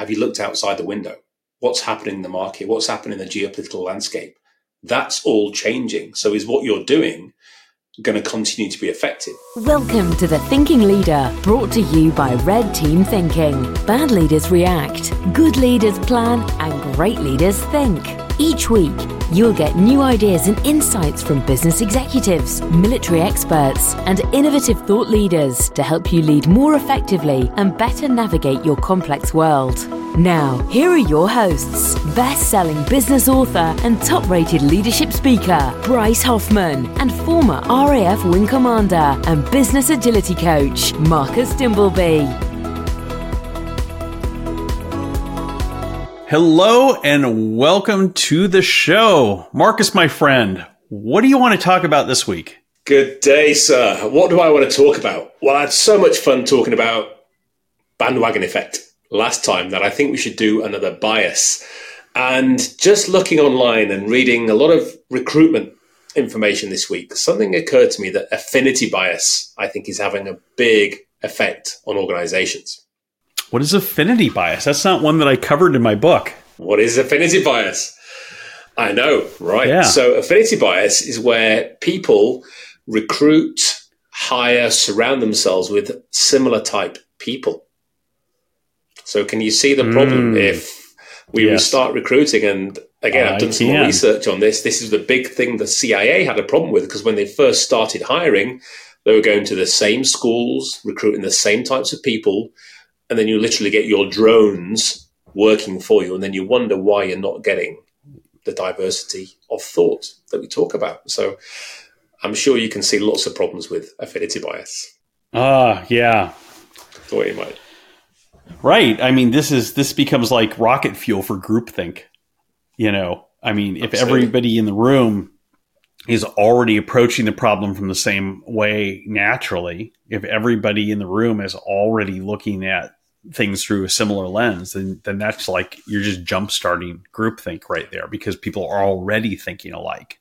have you looked outside the window? What's happening in the market? What's happening in the geopolitical landscape? That's all changing. So is what you're doing going to continue to be effective? Welcome to the Thinking Leader, brought to you by Red Team Thinking. Bad leaders react, good leaders plan, and great leaders think. Each week, you'll get new ideas and insights from business executives, military experts, and innovative thought leaders to help you lead more effectively and better navigate your complex world. Now, here are your hosts best selling business author and top rated leadership speaker, Bryce Hoffman, and former RAF Wing Commander and business agility coach, Marcus Dimbleby. Hello and welcome to the show. Marcus, my friend, what do you want to talk about this week? Good day, sir. What do I want to talk about? Well, I had so much fun talking about bandwagon effect last time that I think we should do another bias. And just looking online and reading a lot of recruitment information this week, something occurred to me that affinity bias, I think, is having a big effect on organizations. What is affinity bias? That's not one that I covered in my book. What is affinity bias? I know, right? Yeah. So, affinity bias is where people recruit, hire, surround themselves with similar type people. So, can you see the problem Mm. if we Yes. start recruiting? And again, I've done some research on this. This is the big thing the CIA had a problem with because when they first started hiring, they were going to the same schools, recruiting the same types of people, and then you literally get your drones working for you, and then you wonder why you're not getting the diversity of thought that we talk about. So I'm sure you can see lots of problems with affinity bias. Ah, yeah. Thought you might. Right. I mean, this is this becomes like rocket fuel for groupthink. You know, I mean, if Absolutely. everybody in the room is already approaching the problem from the same way naturally, if everybody in the room is already looking at things through a similar lens, then then that's like you're just jump starting groupthink right there because people are already thinking alike.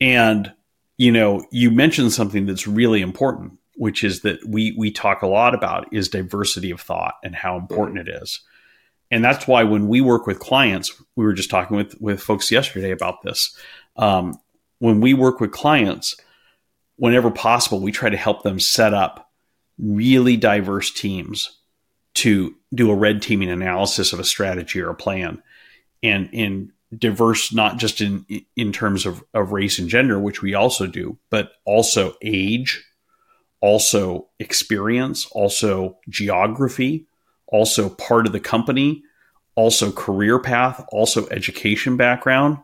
And you know, you mentioned something that's really important, which is that we we talk a lot about is diversity of thought and how important it is. And that's why when we work with clients, we were just talking with with folks yesterday about this. Um, when we work with clients, whenever possible, we try to help them set up really diverse teams to do a red teaming analysis of a strategy or a plan, and in diverse not just in in terms of, of race and gender, which we also do, but also age, also experience, also geography, also part of the company, also career path, also education background.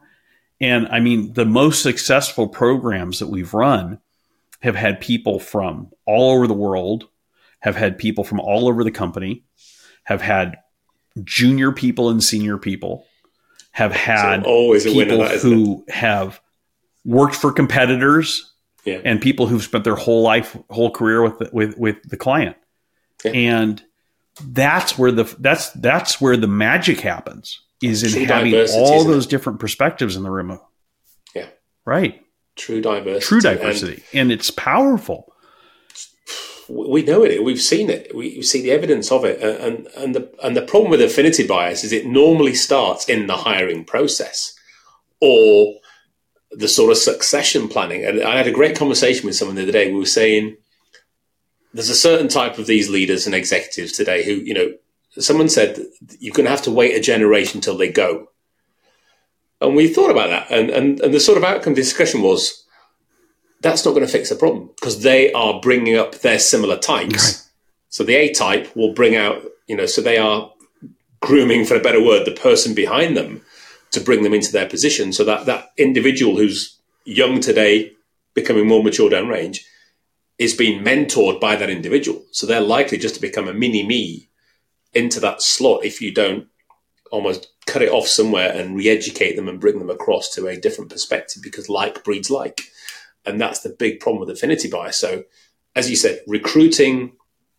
And I mean, the most successful programs that we've run have had people from all over the world, have had people from all over the company, have had junior people and senior people, have had So always people that, who have worked for competitors Yeah. and people who've spent their whole life, whole career with the, with with the client, Yeah. and that's where the that's that's where the magic happens is in True having all it? those different perspectives in the room. Yeah. right. True diversity. True And diversity, and, it's powerful. We know it. We've seen it. We see the evidence of it. And and the and the problem with affinity bias is it normally starts in the hiring process or the sort of succession planning. And I had a great conversation with someone the other day. We were saying there's a certain type of these leaders and executives today who, you know, someone said you're going to have to wait a generation till they go. And we thought about that. And, and, and the sort of outcome discussion was that's not going to fix the problem because they are bringing up their similar types. So the A type will bring out, you know, so they are grooming, for a better word, the person behind them to bring them into their position. So that that individual who's young today, becoming more mature downrange, is being mentored by that individual. So they're likely just to become a mini me into that slot if you don't almost cut it off somewhere and re-educate them and bring them across to a different perspective because like breeds like. And that's the big problem with affinity bias. So as you said, recruiting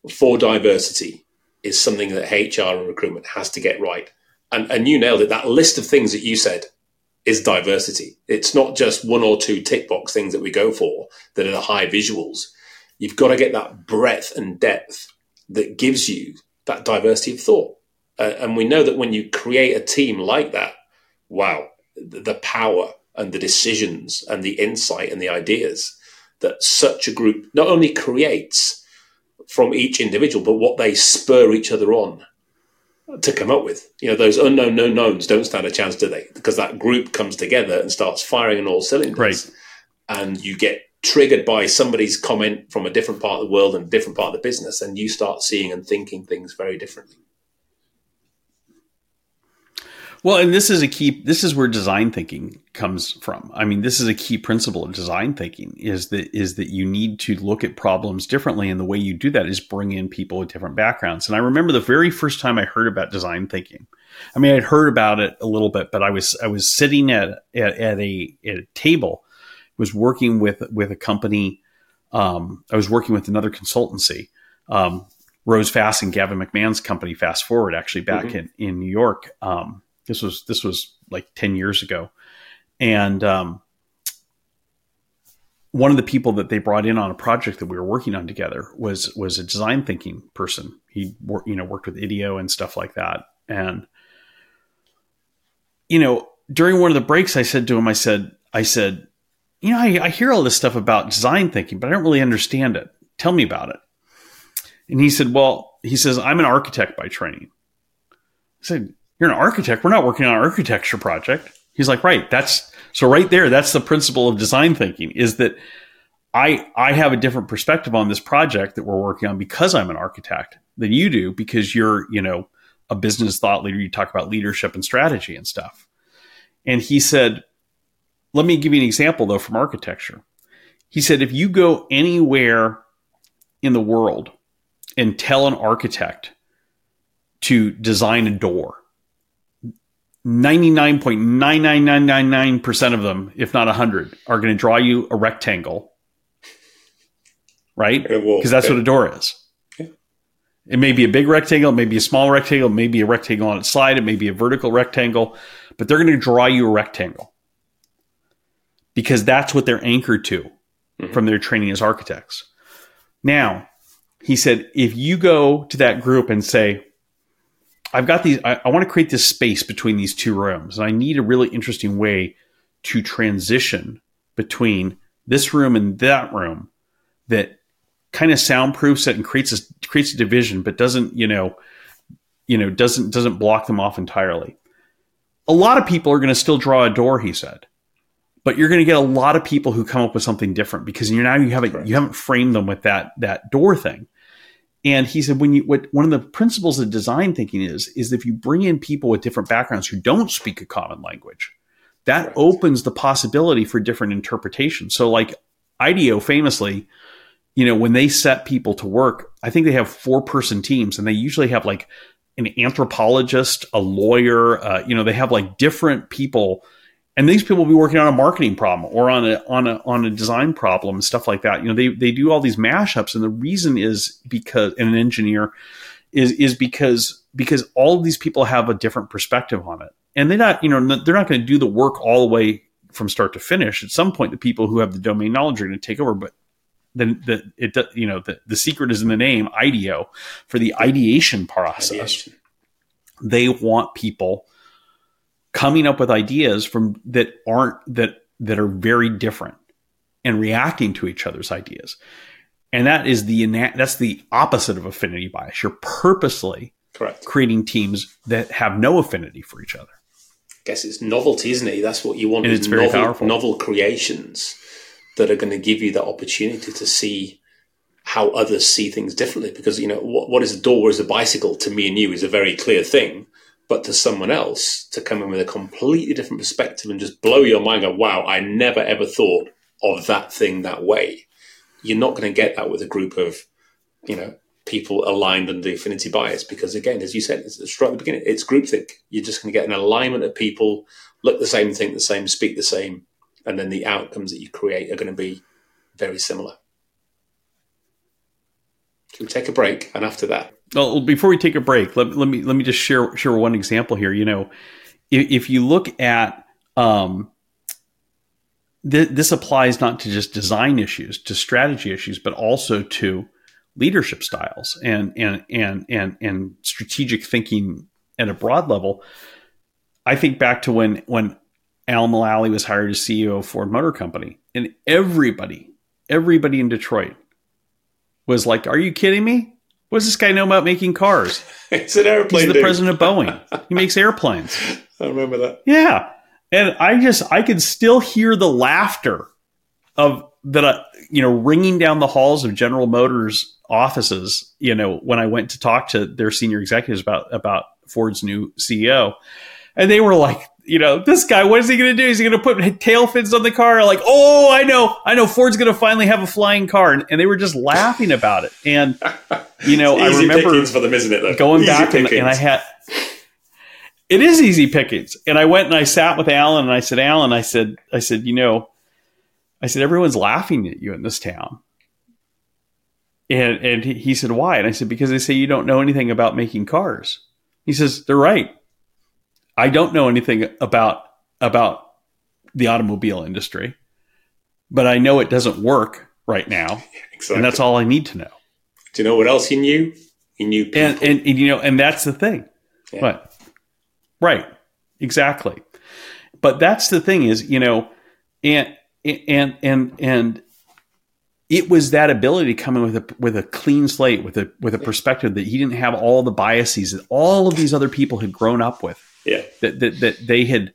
for diversity is something that HR and recruitment has to get right. And, and you nailed it. That list of things that you said is diversity. It's not just one or two tick box things that we go for that are the high visuals. You've got to get that breadth and depth that gives you that diversity of thought. Uh, and we know that when you create a team like that, wow, the power and the decisions and the insight and the ideas that such a group not only creates from each individual, but what they spur each other on to come up with. You know, those unknown no knowns don't stand a chance, do they? Because that group comes together and starts firing on all cylinders. Right. And you get triggered by somebody's comment from a different part of the world and a different part of the business, and you start seeing and thinking things very differently. Well, and this is a key. This is where design thinking comes from. I mean, this is a key principle of design thinking is that is that you need to look at problems differently, and the way you do that is bring in people with different backgrounds. And I remember the very first time I heard about design thinking. I mean, I'd heard about it a little bit, but I was I was sitting at at, at a at a table, was working with with a company. Um, I was working with another consultancy. Um, Rose Fass and Gavin McMahon's company, fassforward, actually back mm-hmm. in, in New York. Um, this was this was like ten years ago, and um, one of the people that they brought in on a project that we were working on together was was a design thinking person. He you know worked with IDEO and stuff like that, and you know during one of the breaks, I said to him, I said, I said, you know, I, I hear all this stuff about design thinking, but I don't really understand it. Tell me about it. And he said, well, he says, I'm an architect by training. I said, you're an architect. We're not working on an architecture project. He's like, right. That's so right there. That's the principle of design thinking is that I, I have a different perspective on this project that we're working on because I'm an architect than you do because you're, you know, a business thought leader. You talk about leadership and strategy and stuff. And he said, let me give you an example though from architecture. He said, if you go anywhere in the world and tell an architect to design a door, 99.99999% of them, if not 100, are going to draw you a rectangle. Right? Because that's what a door is. It may be a big rectangle, it may be a small rectangle, it may be a rectangle on its side, it may be a vertical rectangle, but they're going to draw you a rectangle because that's what they're anchored to mm-hmm. from their training as architects. Now, he said, if you go to that group and say, I've got these, I, I want to create this space between these two rooms, and I need a really interesting way to transition between this room and that room that kind of soundproofs it and creates a creates a division, but doesn't, you know, you know, doesn't doesn't block them off entirely. A lot of people are going to still draw a door, he said, but you're going to get a lot of people who come up with something different because you're now you haven't you haven't framed them with that that door thing. And he said, when you, what, one of the principles of design thinking is, is if you bring in people with different backgrounds who don't speak a common language, that right. opens the possibility for different interpretations. So like IDEO famously, you know, when they set people to work, I think they have four person teams and they usually have like an anthropologist, a lawyer, uh, you know, they have like different people and these people will be working on a marketing problem or on a on a on a design problem and stuff like that. You know, they they do all these mashups, and the reason is because and an engineer is is because because all of these people have a different perspective on it, and they're not you know they're not going to do the work all the way from start to finish. At some point, the people who have the domain knowledge are going to take over, but then the it you know the, the secret is in the name IDEO for the ideation process. Ideation. They want people coming up with ideas from that aren't that that are very different and reacting to each other's ideas. And that is the that's the opposite of affinity bias. You're purposely Correct. creating teams that have no affinity for each other. I guess it's novelty, isn't it? That's what you want. And it's very novel, powerful. Novel creations that are going to give you the opportunity to see how others see things differently. Because you know what, what is a door is a bicycle to me and you is a very clear thing but to someone else to come in with a completely different perspective and just blow your mind go, wow, I never ever thought of that thing that way. You're not going to get that with a group of, you know, people aligned under affinity bias because again, as you said, it's right at the beginning, it's groupthink. You're just going to get an alignment of people, look the same, think the same, speak the same, and then the outcomes that you create are going to be very similar. Should we take a break? And after that, well, before we take a break, let, let me let me just share share one example here. You know, if, if you look at um, th- this applies not to just design issues, to strategy issues, but also to leadership styles and and and and and strategic thinking at a broad level, I think back to when when Al Mulally was hired as CEO of Ford Motor Company, and everybody, everybody in Detroit was like, "Are you kidding me? What does this guy know about making cars? it's an airplane. He's the dude. president of Boeing. he makes airplanes." I remember that. Yeah, and I just I could still hear the laughter of that. Uh, you know, ringing down the halls of General Motors offices. You know, when I went to talk to their senior executives about about Ford's new CEO, and they were like, you know, this guy, what is he going to do? Is he going to put tail fins on the car? Like, oh, I know, I know, Ford's going to finally have a flying car, and, and, they were just laughing about it. And you know, I remember for them, isn't it? Though? Going easy back and, and, I had. It is easy pickings, and I went and I sat with Alan, and I said, Alan, I said, I said, you know, I said, everyone's laughing at you in this town. And and he said, why? And I said, because they say you don't know anything about making cars. He says, they're right. I don't know anything about about the automobile industry, but I know it doesn't work right now, exactly. and that's all I need to know. Do you know what else he knew? He knew people. And, and, and you know, and that's the thing. Yeah. But right, exactly. But that's the thing is, you know, and and and and it was that ability to come in with a with a clean slate, with a with a perspective that he didn't have all the biases that all of these other people had grown up with. Yeah. That that that they had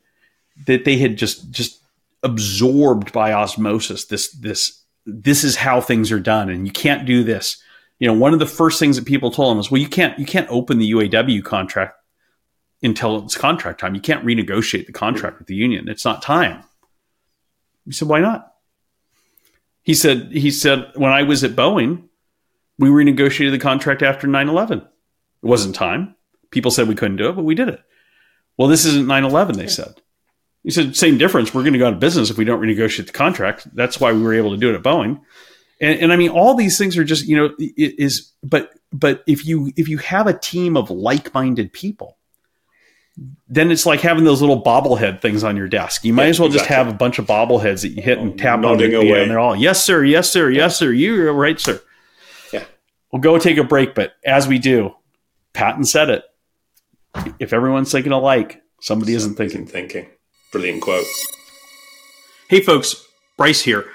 that they had just just absorbed by osmosis this this this is how things are done and you can't do this. You know, one of the first things that people told him was, well, you can't you can't open the UAW contract until it's contract time. You can't renegotiate the contract with the union. It's not time. He said, why not? He said, he said, when I was at Boeing, we renegotiated the contract after 9-11. It wasn't time. People said we couldn't do it, but we did it. Well, this isn't 9-11, they said. He said, same difference. We're going to go out of business if we don't renegotiate the contract. That's why we were able to do it at Boeing. And, and I mean, all these things are just, you know, is, but, but if you, if you have a team of like-minded people, then it's like having those little bobblehead things on your desk. You might yeah, as well exactly. just have a bunch of bobbleheads that you hit and tap on, the, away. and they're all yes sir, yes sir, yes sir. You're right, sir. Yeah, we'll go take a break, but as we do, Patton said it. If everyone's thinking alike, somebody isn't thinking. Thinking. Brilliant quote. Hey, folks, Bryce here.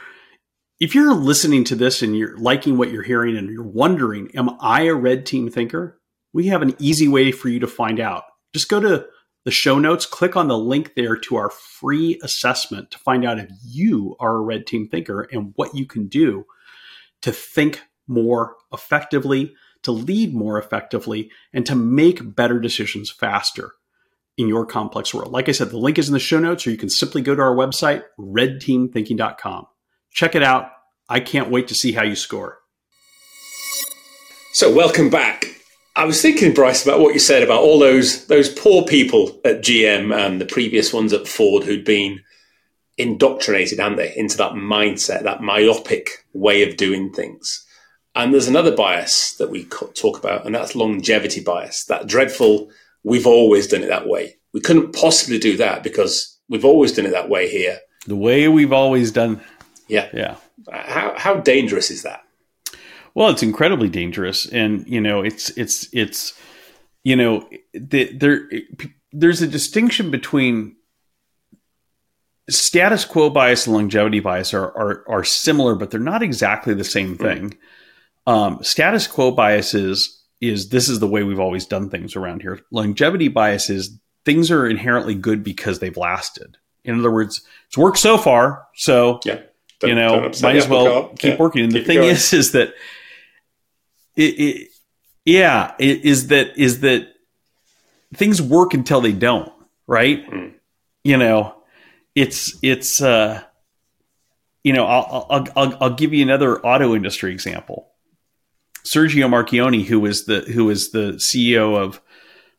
If you're listening to this and you're liking what you're hearing and you're wondering, am I a red team thinker? We have an easy way for you to find out just go to the show notes, click on the link there to our free assessment to find out if you are a red team thinker and what you can do to think more effectively, to lead more effectively, and to make better decisions faster in your complex world. Like I said, the link is in the show notes, or you can simply go to our website, redteamthinking.com. Check it out. I can't wait to see how you score. So, welcome back. I was thinking, Bryce, about what you said about all those those poor people at GM and the previous ones at Ford who'd been indoctrinated, and they, into that mindset, that myopic way of doing things. And there's another bias that we talk about, and that's longevity bias. That dreadful, we've always done it that way. We couldn't possibly do that because we've always done it that way here. The way we've always done. Yeah, yeah. How how dangerous is that? Well, it's incredibly dangerous, and you know, it's it's it's you know, the, there there's a distinction between status quo bias and longevity bias are are, are similar, but they're not exactly the same thing. Mm-hmm. Um, status quo bias is is this is the way we've always done things around here. Longevity bias is things are inherently good because they've lasted. In other words, it's worked so far, so yeah. you know, might as well keep yeah. working. And keep the thing is, is that it, it, yeah, it, is that is that things work until they don't, right? Mm. You know, it's it's uh, you know, I'll, I'll I'll I'll give you another auto industry example. Sergio Marchionne, who was the who was the CEO of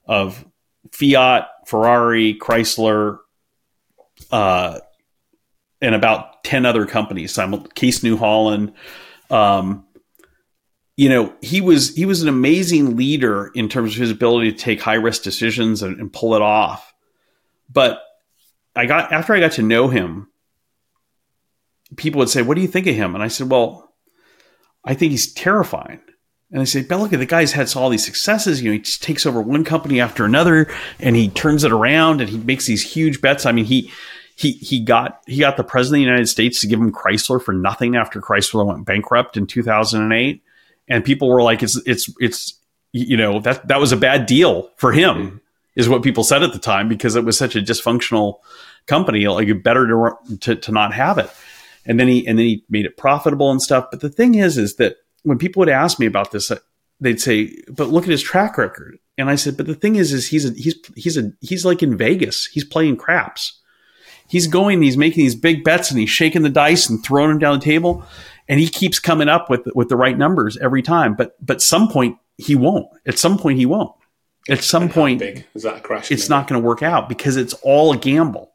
of Fiat, Ferrari, Chrysler, uh, and about ten other companies. I'm Case New Holland, um, you know he was he was an amazing leader in terms of his ability to take high risk decisions and, and, pull it off. But i got after i got to know him people would say what do you think of him? And i said well i think he's terrifying And they say, but look at the guy's had all these successes. You know, he just takes over one company after another, and he turns it around, and he makes these huge bets. I mean, he he he got he got the president of the United States to give him Chrysler for nothing after Chrysler went bankrupt in 2008, and people were like, "It's it's it's you know that that was a bad deal for him," is what people said at the time because it was such a dysfunctional company. Like, better to, to to not have it. And then he and then he made it profitable and stuff. But the thing is, is that when people would ask me about this, they'd say, "But look at his track record." And I said, "But the thing is, is he's a, he's he's a he's like in Vegas. He's playing craps. He's going, he's making these big bets, and he's shaking the dice and throwing them down the table, and he keeps coming up with with the right numbers every time. But but some point he won't. At some point he won't. At some and point, big is that a crash? It's not going to work out because it's all a gamble.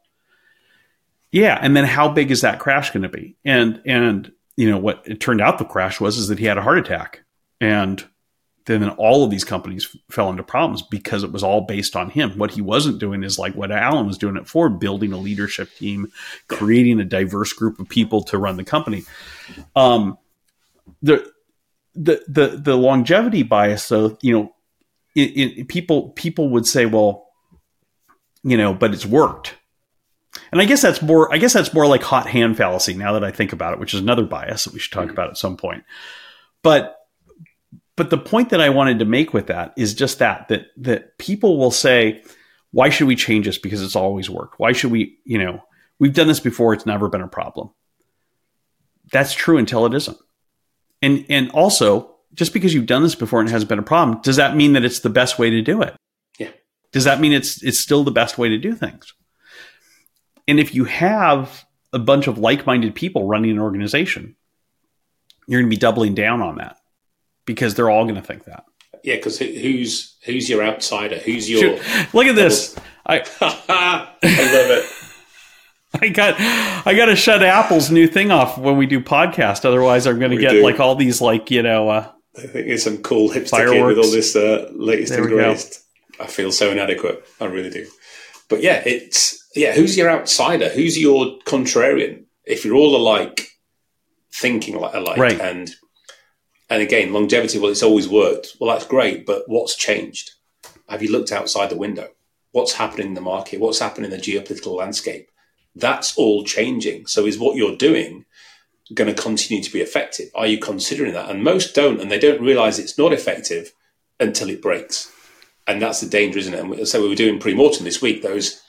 Yeah, and then how big is that crash going to be? And and you know what it turned out the crash was is that he had a heart attack and then all of these companies fell into problems because it was all based on him. What he wasn't doing is like what Alan was doing it for, building a leadership team, creating a diverse group of people to run the company. Um, the the the the longevity bias, though, you know, it, it, people people would say, well, you know, but it's worked. And I guess that's more I guess that's more like hot hand fallacy now that I think about it, which is another bias that we should talk mm-hmm. about at some point. But but the point that I wanted to make with that is just that that that people will say, why should we change this because it's always worked? Why should we, you know, we've done this before, it's never been a problem. That's true until it isn't. And and also, just because you've done this before and it hasn't been a problem, does that mean that it's the best way to do it? Yeah. Does that mean it's it's still the best way to do things? And if you have a bunch of like-minded people running an organization, you're going to be doubling down on that because they're all going to think that. Yeah, because who's who's your outsider? Who's your look at this? I I love it. I got I got to shut Apple's new thing off when we do podcast. Otherwise, I'm going to get do. like all these like you know. Uh, I think it's some cool hipster fireworks. kid with all this uh, latest there and greatest. I feel so inadequate. I really do. But yeah, it's yeah. Who's your outsider? Who's your contrarian? If you're all alike, thinking like alike, right. and and again, longevity, well, it's always worked. Well, that's great, but what's changed? Have you looked outside the window? What's happening in the market? What's happening in the geopolitical landscape? That's all changing. So, is what you're doing going to continue to be effective? Are you considering that? And most don't, and they don't realize it's not effective until it breaks. And that's the danger, isn't it? And so we were doing pre-mortem this week, those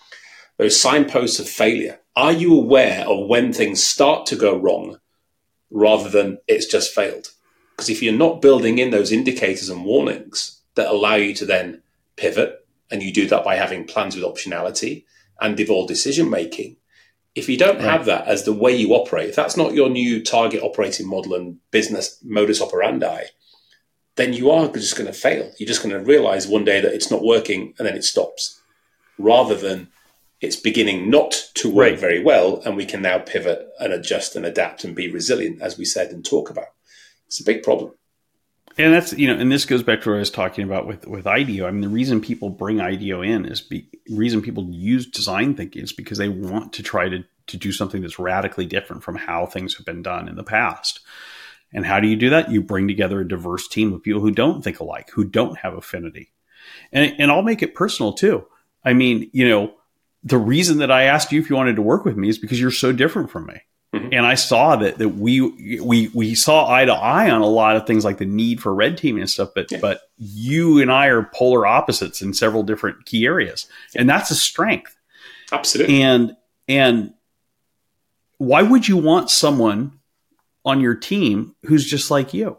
those signposts of failure. Are you aware of when things start to go wrong rather than it's just failed? Because if you're not building in those indicators and warnings that allow you to then pivot, and you do that by having plans with optionality and devolved decision making, if you don't right. have that as the way you operate, if that's not your new target operating model and business modus operandi, then you are just going to fail. You're just going to realize one day that it's not working and then it stops, rather than it's beginning not to work right. very well. And we can now pivot and adjust and adapt and be resilient, as we said and talk about. It's a big problem. And that's you know, and this goes back to what I was talking about with with IDEO. I mean, the reason people bring IDEO in is the reason people use design thinking is because they want to try to to do something that's radically different from how things have been done in the past. And how do you do that? You bring together a diverse team of people who don't think alike, who don't have affinity. And, and I'll make it personal too. I mean, you know, the reason that I asked you if you wanted to work with me is because you're so different from me. Mm-hmm. And I saw that that we we we saw eye to eye on a lot of things like the need for red teaming and stuff, but yeah. but you and I are polar opposites in several different key areas. And that's a strength. Absolutely. And and why would you want someone on your team who's just like you?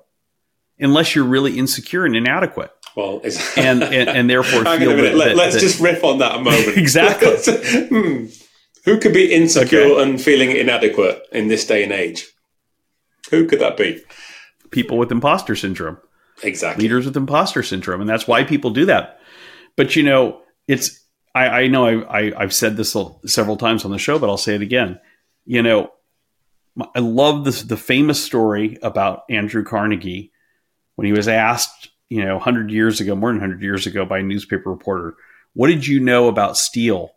Unless you're really insecure and inadequate. Well, and, and, and therefore feel that, Let, us just riff on that a moment. exactly. hmm. Who could be insecure okay. and feeling inadequate in this day and age? Who could that be? People with imposter syndrome. Exactly. Leaders with imposter syndrome. And that's why people do that. But, you know, it's, I, I know I, I, I've said this several times on the show, but I'll say it again. You know, I love this, the famous story about Andrew Carnegie when he was asked, you know, 100 years ago, more than 100 years ago, by a newspaper reporter, what did you know about steel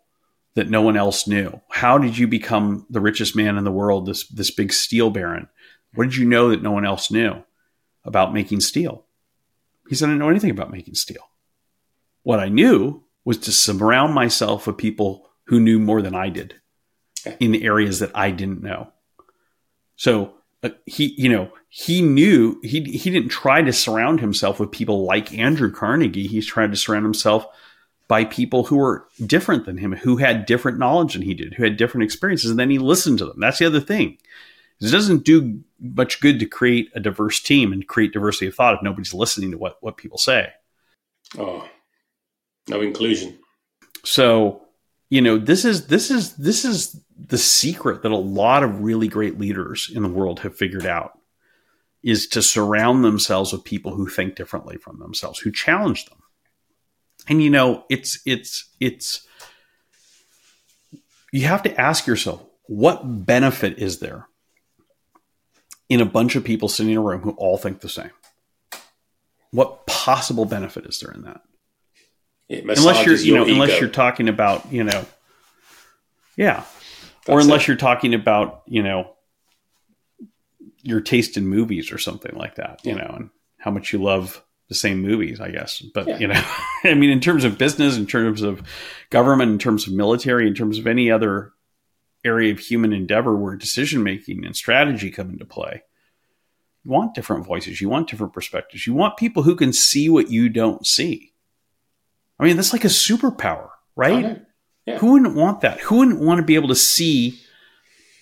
that no one else knew? How did you become the richest man in the world, this this big steel baron? What did you know that no one else knew about making steel? He said, I didn't know anything about making steel. What I knew was to surround myself with people who knew more than I did in the areas that I didn't know. So uh, he, you know, he knew he he didn't try to surround himself with people like Andrew Carnegie. He's trying to surround himself by people who were different than him, who had different knowledge than he did, who had different experiences, and then he listened to them. That's the other thing. It doesn't do much good to create a diverse team and create diversity of thought if nobody's listening to what, what people say. Oh, no inclusion. So, you know, this is this is this is the secret that a lot of really great leaders in the world have figured out is to surround themselves with people who think differently from themselves, who challenge them. And you know, it's it's it's you have to ask yourself, what benefit is there in a bunch of people sitting in a room who all think the same? What possible benefit is there in that? unless you're, you know, ego. unless you're talking about, you know, yeah, or unless it. you're talking about, you know, your taste in movies or something like that, you know, and how much you love the same movies, I guess. But yeah. you know, I mean, in terms of business, in terms of government, in terms of military, in terms of any other area of human endeavor where decision making and strategy come into play, you want different voices, you want different perspectives, you want people who can see what you don't see. I mean, that's like a superpower, right? Yeah. Who wouldn't want that? Who wouldn't want to be able to see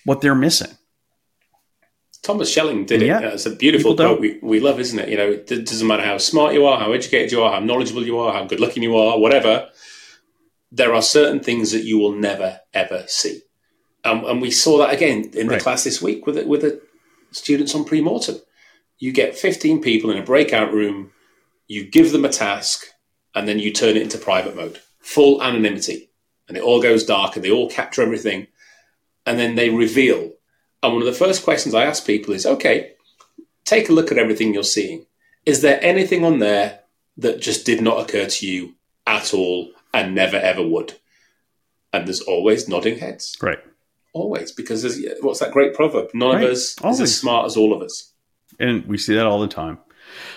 what they're missing? Thomas Schelling did yeah. it. It's a beautiful quote we, we love, isn't it? You know, it doesn't matter how smart you are, how educated you are, how knowledgeable you are, how good looking you are, whatever. There are certain things that you will never ever see, um, and we saw that again in the right. class this week with the, with the students on pre-mortem. You get fifteen people in a breakout room. You give them a task, and then you turn it into private mode, full anonymity, and it all goes dark, and they all capture everything, and then they reveal and one of the first questions I ask people is okay, take a look at everything you're seeing. Is there anything on there that just did not occur to you at all and never ever would? And there's always nodding heads. Right. Always. Because there's, what's that great proverb? None right. of us always. is as smart as all of us. And we see that all the time.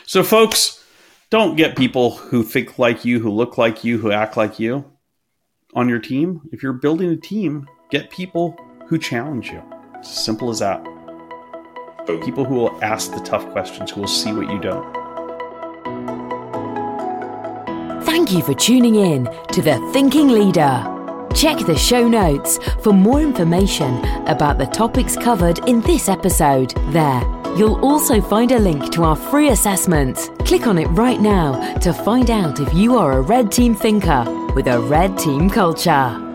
So, folks, don't get people who think like you, who look like you, who act like you on your team. If you're building a team, get people who challenge you. It's as simple as that. Boom. People who will ask the tough questions, who will see what you don't. Thank you for tuning in to The Thinking Leader. Check the show notes for more information about the topics covered in this episode. There, you'll also find a link to our free assessment. Click on it right now to find out if you are a red team thinker with a red team culture.